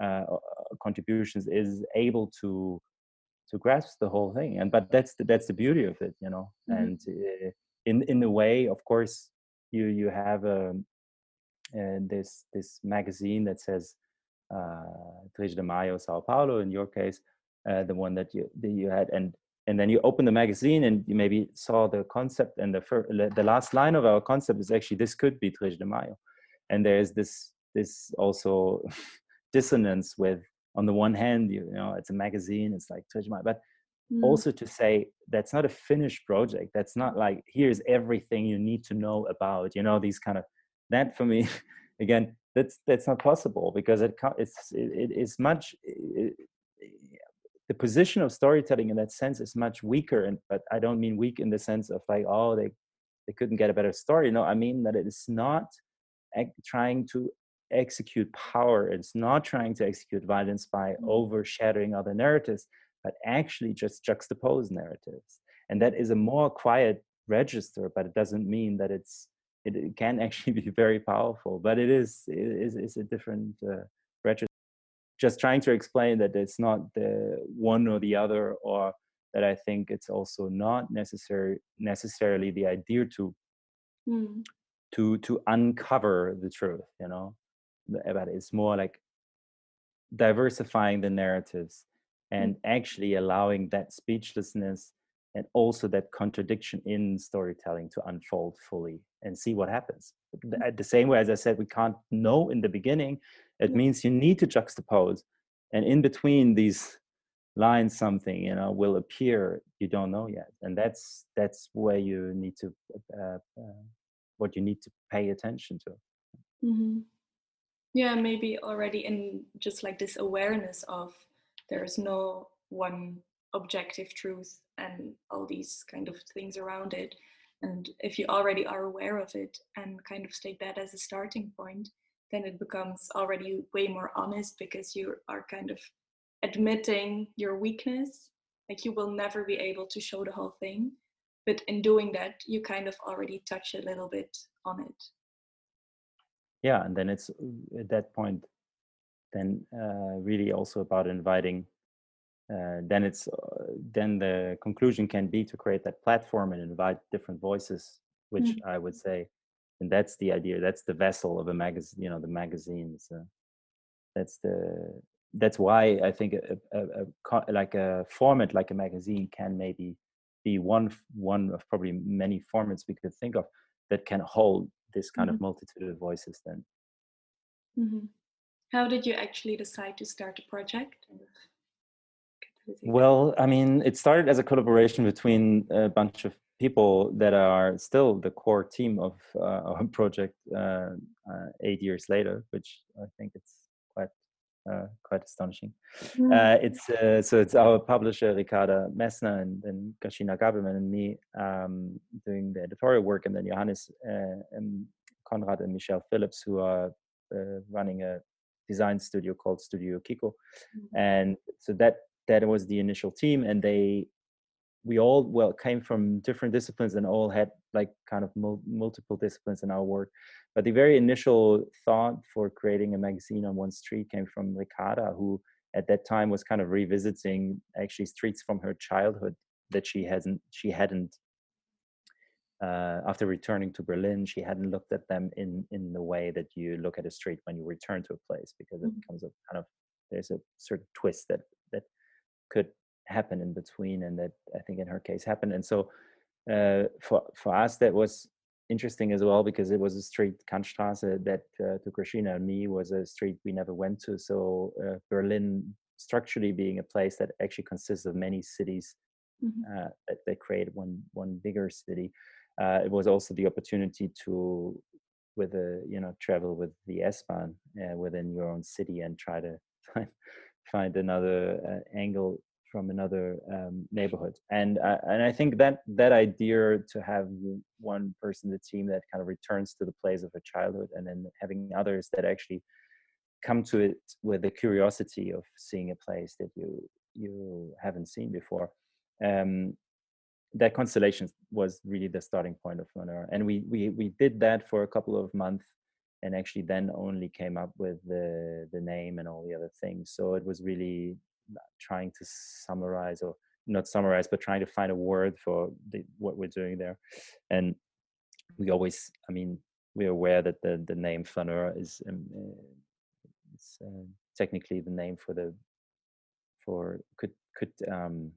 uh, contributions is able to to grasp the whole thing and but that's the, that's the beauty of it you know mm and uh, in in a way of course you you have a um, uh, this this magazine that says uh, 3 de Maio, Sao Paulo, in your case, uh, the one that you that you had, and and then you open the magazine and you maybe saw the concept, and the first, the last line of our concept is actually this could be 3 de Maio, and there's this this also dissonance with on the one hand you, you know it's a magazine, it's like 3 de Maio, but Mm. also to say that's not a finished project that's not like here's everything you need to know about you know these kind of that for me again that's that's not possible because it it's it is much it, the position of storytelling in that sense is much weaker and but i don't mean weak in the sense of like oh they they couldn't get a better story. No i mean that it is not trying to execute power. It's not trying to execute violence by mm. overshadowing other narratives but actually just juxtapose narratives. And that is a more quiet register but it doesn't mean that it's it, it, can actually be very powerful but it is it is it's a different uh, just trying to explain that it's not the one or the other or that i think it's also not necessary necessarily the idea to mm. to to uncover the truth you know but it's more like diversifying the narratives and mm. actually allowing that speechlessness and also that contradiction in storytelling to unfold fully and see what happens. At the same way as I said, we can't know in the beginning. It means you need to juxtapose, and in between these lines, something you know will appear you don't know yet, and that's that's where you need to uh, uh, what you need to pay attention to. Mm-hmm. Yeah, maybe already in just like this awareness of there is no one objective truth and all these kind of things around it. And if you already are aware of it and kind of take that as a starting point then it becomes already way more honest because you are kind of admitting your weakness. Like you will never be able to show the whole thing. But in doing that you kind of already touch a little bit on it. Yeah and then it's at that point then uh, really also about inviting uh, then it's uh, then the conclusion can be to create that platform and invite different voices which mm-hmm. i would say and that's the idea that's the vessel of a magazine you know the magazine so that's the that's why I think a, a, a, like a format like a magazine can maybe be one one of probably many formats we could think of that can hold this kind mm-hmm. of multitude of voices. Then, mm-hmm. how did you actually decide to start a project? Well, I mean, it started as a collaboration between a bunch of people that are still the core team of uh, our project uh, uh, eight years later, which I think it's quite uh, quite astonishing. Mm. it's uh, so it's our publisher Ricarda Messner and then Grashina Gabelmann and me um, doing the editorial work, and then Johannes and Konrad and Michelle Phillips who are running a design studio called Studio Kiko, mm. and so that that was the initial team, and they we all well came from different disciplines and all had like kind of mul- multiple disciplines in our work but the very initial thought for creating a magazine on one street came from ricarda who at that time was kind of revisiting actually streets from her childhood that she hasn't she hadn't uh, after returning to Berlin, she hadn't looked at them in in the way that you look at a street when you return to a place, because it mm-hmm. becomes a kind of there's a certain twist that could happen in between and that i think in her case happened and so uh, for for us that was interesting as well because it was a street Kantstraße that uh, to Grashina and me was a street we never went to so uh, Berlin structurally being a place that actually consists of many cities mm-hmm. Uh, that, that create one one bigger city uh, it was also the opportunity to with a you know travel with the S-Bahn uh, within your own city and try to find find another angle from another um, neighborhood and uh, and I think that that idea to have one person in the team that kind of returns to the place of a childhood and then having others that actually come to it with the curiosity of seeing a place that you you haven't seen before um, that constellation was really the starting point of Flaneur. and we we we did that for a couple of months and actually then only came up with the the name and all the other things. So it was really trying to summarize or not summarize but trying to find a word for the, what we're doing there. And we always i mean we're aware that the the name flaneur is, um, uh, uh, technically the name for the for could could um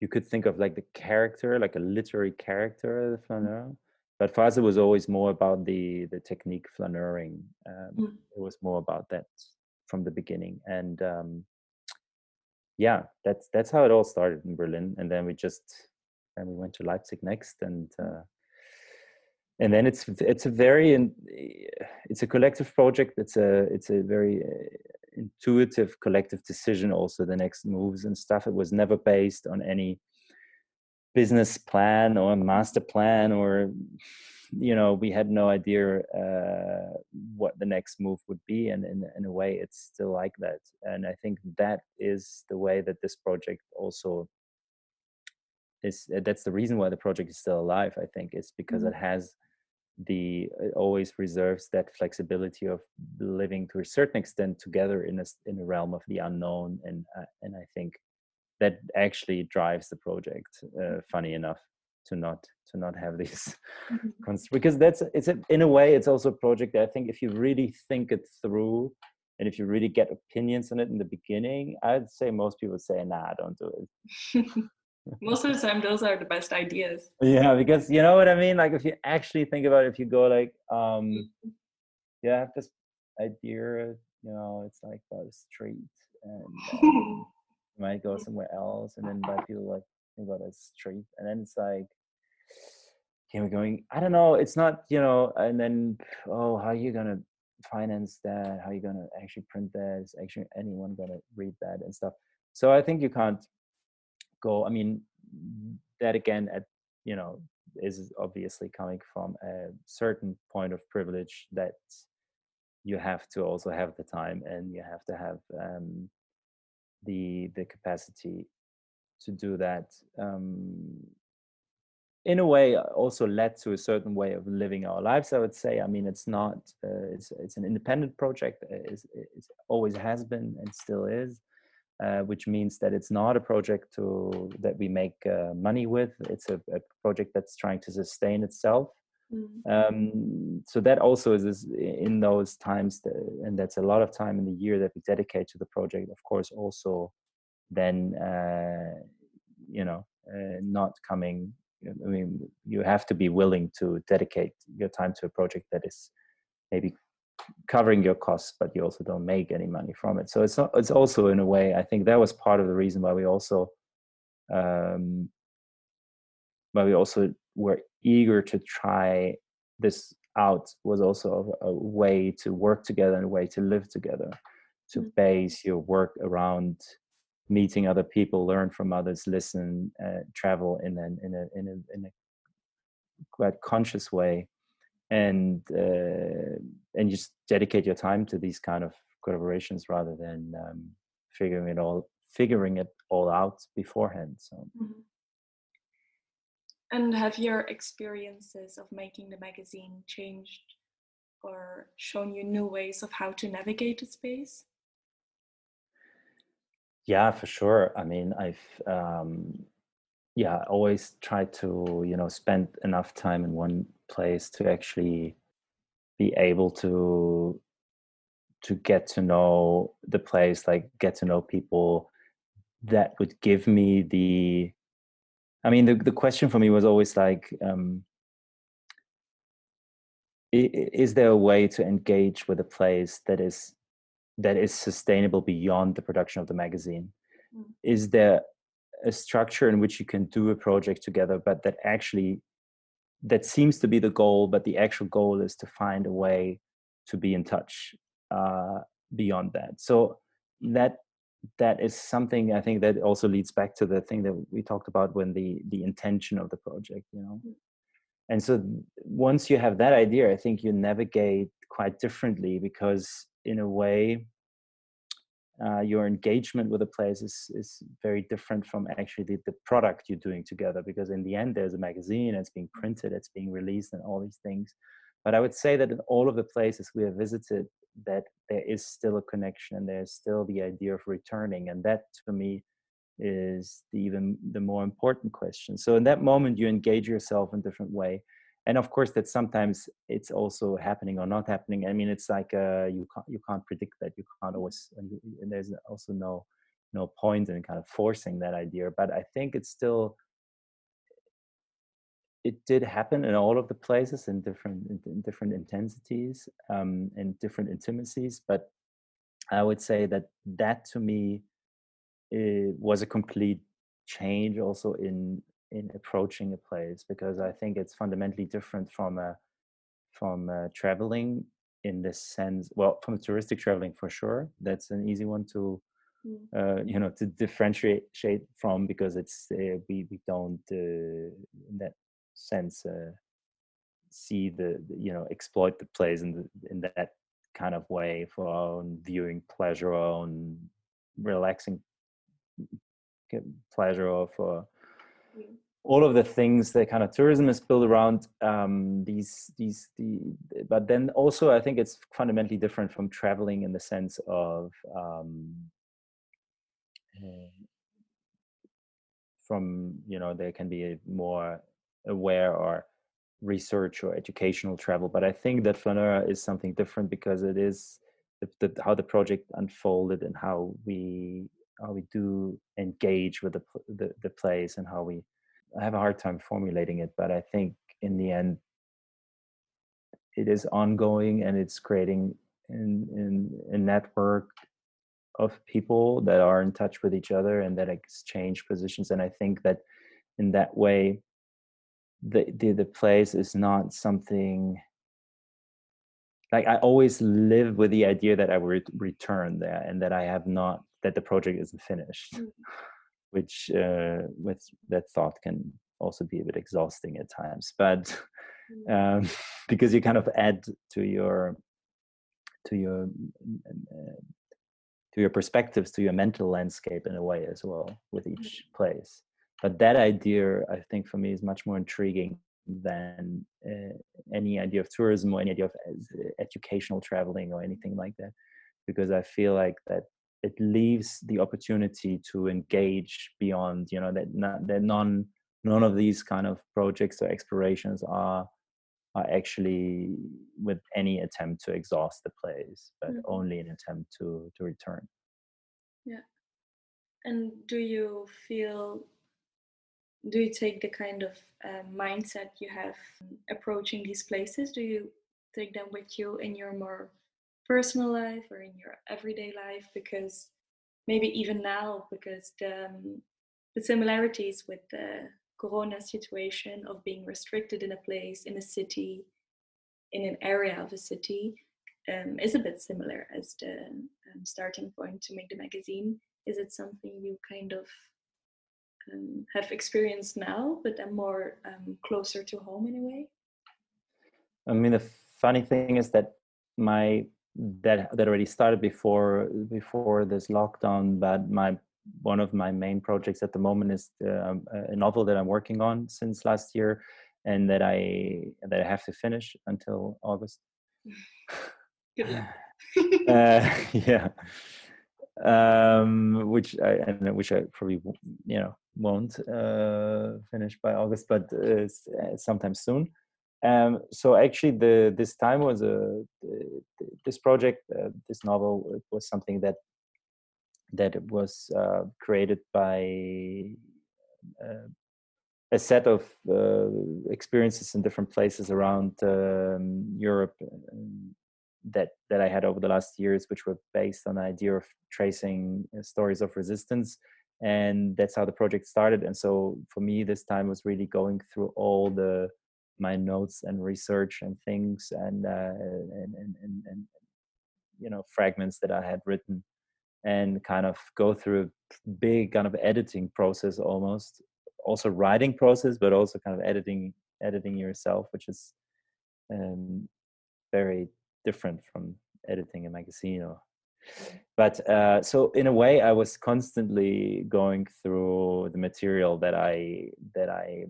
you could think of like the character like a literary character the mm. flaneur but for us it was always more about the the technique flaneuring um, mm. it was more about that from the beginning and um yeah, that's that's how it all started in Berlin, and then we just and we went to Leipzig next, and uh, and then it's it's a very it's a collective project. It's a it's a very uh, intuitive collective decision. Also, the next moves and stuff. It was never based on any business plan or master plan or you know we had no idea uh, what the next move would be. And in, in a way it's still like that. And i think that is the way that this project also is uh, that's the reason why the project is still alive i think is because mm-hmm. it has the it always reserves that flexibility of living to a certain extent together in a in a realm of the unknown. And uh, and i think that actually drives the project uh, funny enough to not to not have these mm-hmm. because that's it's a, in a way it's also a project that i think if you really think it through and if you really get opinions on it in the beginning i'd say most people say nah don't do it most of the time those are the best ideas yeah because you know what i mean like if you actually think about it if you go like um mm-hmm. yeah i have this idea you know it's like about a street and um, you might go somewhere else and then by people like about a street and then it's like okay we're going i don't know it's not you know and then oh how are you gonna finance that? How are you gonna actually print that? Is actually anyone gonna read that and stuff? So i think you can't go i mean that again at you know is obviously coming from a certain point of privilege that you have to also have the time and you have to have um, the the capacity to do that um, in a way uh, also led to a certain way of living our lives i would say. I mean it's not uh, it's, it's an independent project uh, it's, it always has been and still is uh, which means that it's not a project to that we make uh, money with. It's a, a, project that's trying to sustain itself Mm. Um, so that also is, is in those times, that, and that's a lot of time in the year that we dedicate to the project. Of course, also then uh, you know uh, not coming. I mean, you have to be willing to dedicate your time to a project that is maybe covering your costs, but you also don't make any money from it. So it's not, it's also in a way. I think that was part of the reason why we also um, why we also were eager to try this out was also a, a way to work together and a way to live together to mm-hmm. base your work around meeting other people learn from others listen uh, travel in an in a in a in a quite conscious way and uh, and just dedicate your time to these kind of collaborations rather than um, figuring it all figuring it all out beforehand so mm-hmm. And have your experiences of making the magazine changed or shown you new ways of how to navigate the space? Yeah, for sure. I mean, I've um, yeah always tried to you know spend enough time in one place to actually be able to to get to know the place, like get to know people that would give me the I mean, the, the question for me was always like, um, is there a way to engage with a place that is that is sustainable beyond the production of the magazine? Mm. Is there a structure in which you can do a project together, but that actually that seems to be the goal, but the actual goal is to find a way to be in touch uh, beyond that. So that that is something I think that also leads back to the thing that we talked about when the the intention of the project, you know. Mm. And so once you have that idea, I think you navigate quite differently because in a way uh, your engagement with the place is, is very different from actually the, the product you're doing together because in the end there's a magazine it's being printed it's being released and all these things but i would say that in all of the places we have visited that there is still a connection and there's still the idea of returning and that to me is the even the more important question. So in that moment you engage yourself in different way and of course that sometimes it's also happening or not happening. I mean it's like uh, you can't you can't predict that you can't always and, and there's also no no point in kind of forcing that idea but i think it's still it did happen in all of the places in different in different intensities um, and different intimacies but i would say that that to me was a complete change also in in approaching a place because i think it's fundamentally different from a from a traveling in this sense well from touristic traveling for sure that's an easy one to mm. uh, you know to differentiate from because it's uh, we we don't uh, in that sense uh, see the you know exploit the plays in the, in that kind of way for our own viewing pleasure our own relaxing pleasure or for all of the things that kind of tourism is built around um, these these the but then also i think it's fundamentally different from traveling in the sense of um, uh, from you know there can be a more aware or research or educational travel. But I think that Flaneur is something different because it is the, the, how the project unfolded and how we how we do engage with the, the, the place and how we. I have a hard time formulating it, but I think in the end, it is ongoing and it's creating in, in a network of people that are in touch with each other and that exchange positions. And I think that in that way, the, the the place is not something like I always live with the idea that I will return there and that I have not that the project isn't finished, mm. which uh, with that thought can also be a bit exhausting at times. But mm. um, because you kind of add to your to your uh, to your perspectives, to your mental landscape in a way as well with mm. each place but that idea i think for me is much more intriguing than uh, any idea of tourism or any idea of uh, educational traveling or anything like that because i feel like that it leaves the opportunity to engage beyond you know that not, that none none of these kind of projects or explorations are are actually with any attempt to exhaust the place, but Mhm. only an attempt to to return. Yeah. And do you feel, do you take the kind of uh, mindset you have approaching these places? Do you take them with you in your more personal life or in your everyday life? Because maybe even now, because the, um, the similarities with the corona situation of being restricted in a place, in a city, in an area of a city, um, is a bit similar as the um, starting point to make the magazine is it something you kind of um, have experienced now but I'm more um, closer to home in a way I mean, the funny thing is that my that that already started before before this lockdown. But my one of my main projects at the moment is um, a novel that I'm working on since last year, and that I that I have to finish until August. uh, yeah um which i and which i probably you know won't uh finish by august but uh, uh, sometime soon. Um so actually the this time was a th- th- this project uh, this novel it was something that that it was uh, created by uh, a set of uh, experiences in different places around um, Europe that that I had over the last years, which were based on the idea of tracing uh, stories of resistance, and that's how the project started. And so for me, this time was really going through all the my notes and research and things and uh, and, and and and you know fragments that I had written and kind of go through a big kind of editing process almost also writing process but also kind of editing editing yourself which is um, very different from editing a magazine or but uh, so in a way i was constantly going through the material that i that i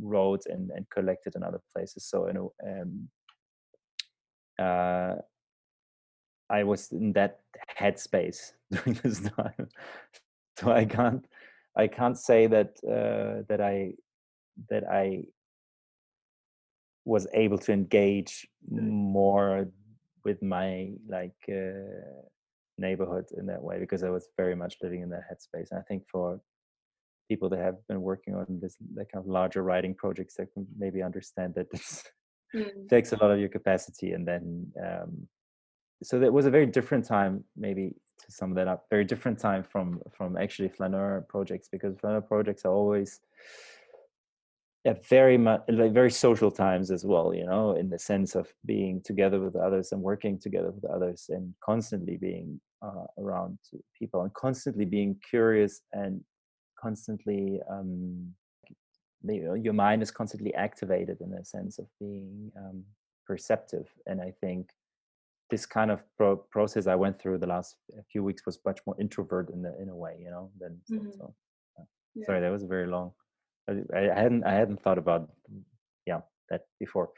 wrote and, and collected in other places so in a, um, uh, I was in that headspace during this time. So I can't I can't say that uh, that I that I was able to engage more with my like uh, neighborhood in that way because I was very much living in that headspace. And I think for people that have been working on this that kind of larger writing projects, they can maybe understand that this Mm, takes a lot of your capacity and then um, so that was a very different time maybe to sum that up very different time from from actually flaneur projects because flaneur projects are always yeah, very much like very social times as well you know in the sense of being together with others and working together with others and constantly being uh, around people and constantly being curious and constantly um, the, your mind is constantly activated in the sense of being um, perceptive and i think this kind of pro- process i went through the last few weeks was much more introvert in, the, in a way you know than so, Mhm. so yeah. Yeah. sorry that was very long I, I hadn't i hadn't thought about yeah that before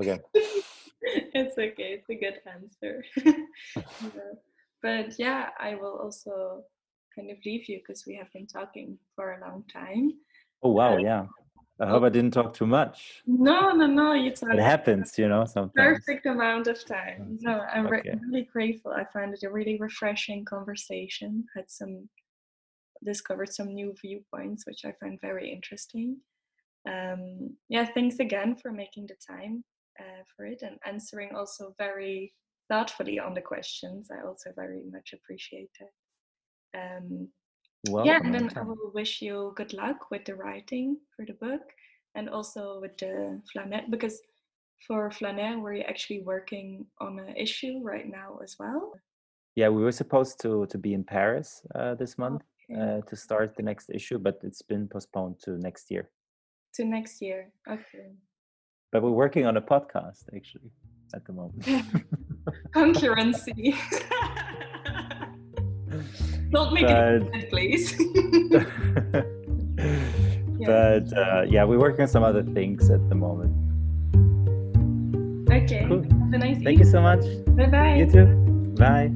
okay it's okay it's a good answer Yeah. but yeah i will also kind of leave you because we have been talking for a long time oh wow uh, yeah i oh hope i didn't talk too much no no no you it happens you know sometimes perfect amount of time. Mm, no, I'm re- really grateful. I found it a really refreshing conversation. Had some discovered some new viewpoints, which I find very interesting. Um, yeah, thanks again for making the time uh, for it and answering also very thoughtfully on the questions. I also very much appreciate it. Um, well yeah, and then I will wish you good luck with the writing for the book and also with the Flaneur because for Flaneur we're actually working on an issue right now as well. yeah we were supposed to to be in paris uh, this month Okay. uh, to start the next issue but it's been postponed to next year to next year. Okay. but we're working on a podcast actually at the moment Concurrency. Don't make But- it bad, please. Yeah. but uh, yeah we're working on some other things at the moment okay. Cool. Have a nice thank you so much Bye bye. you too bye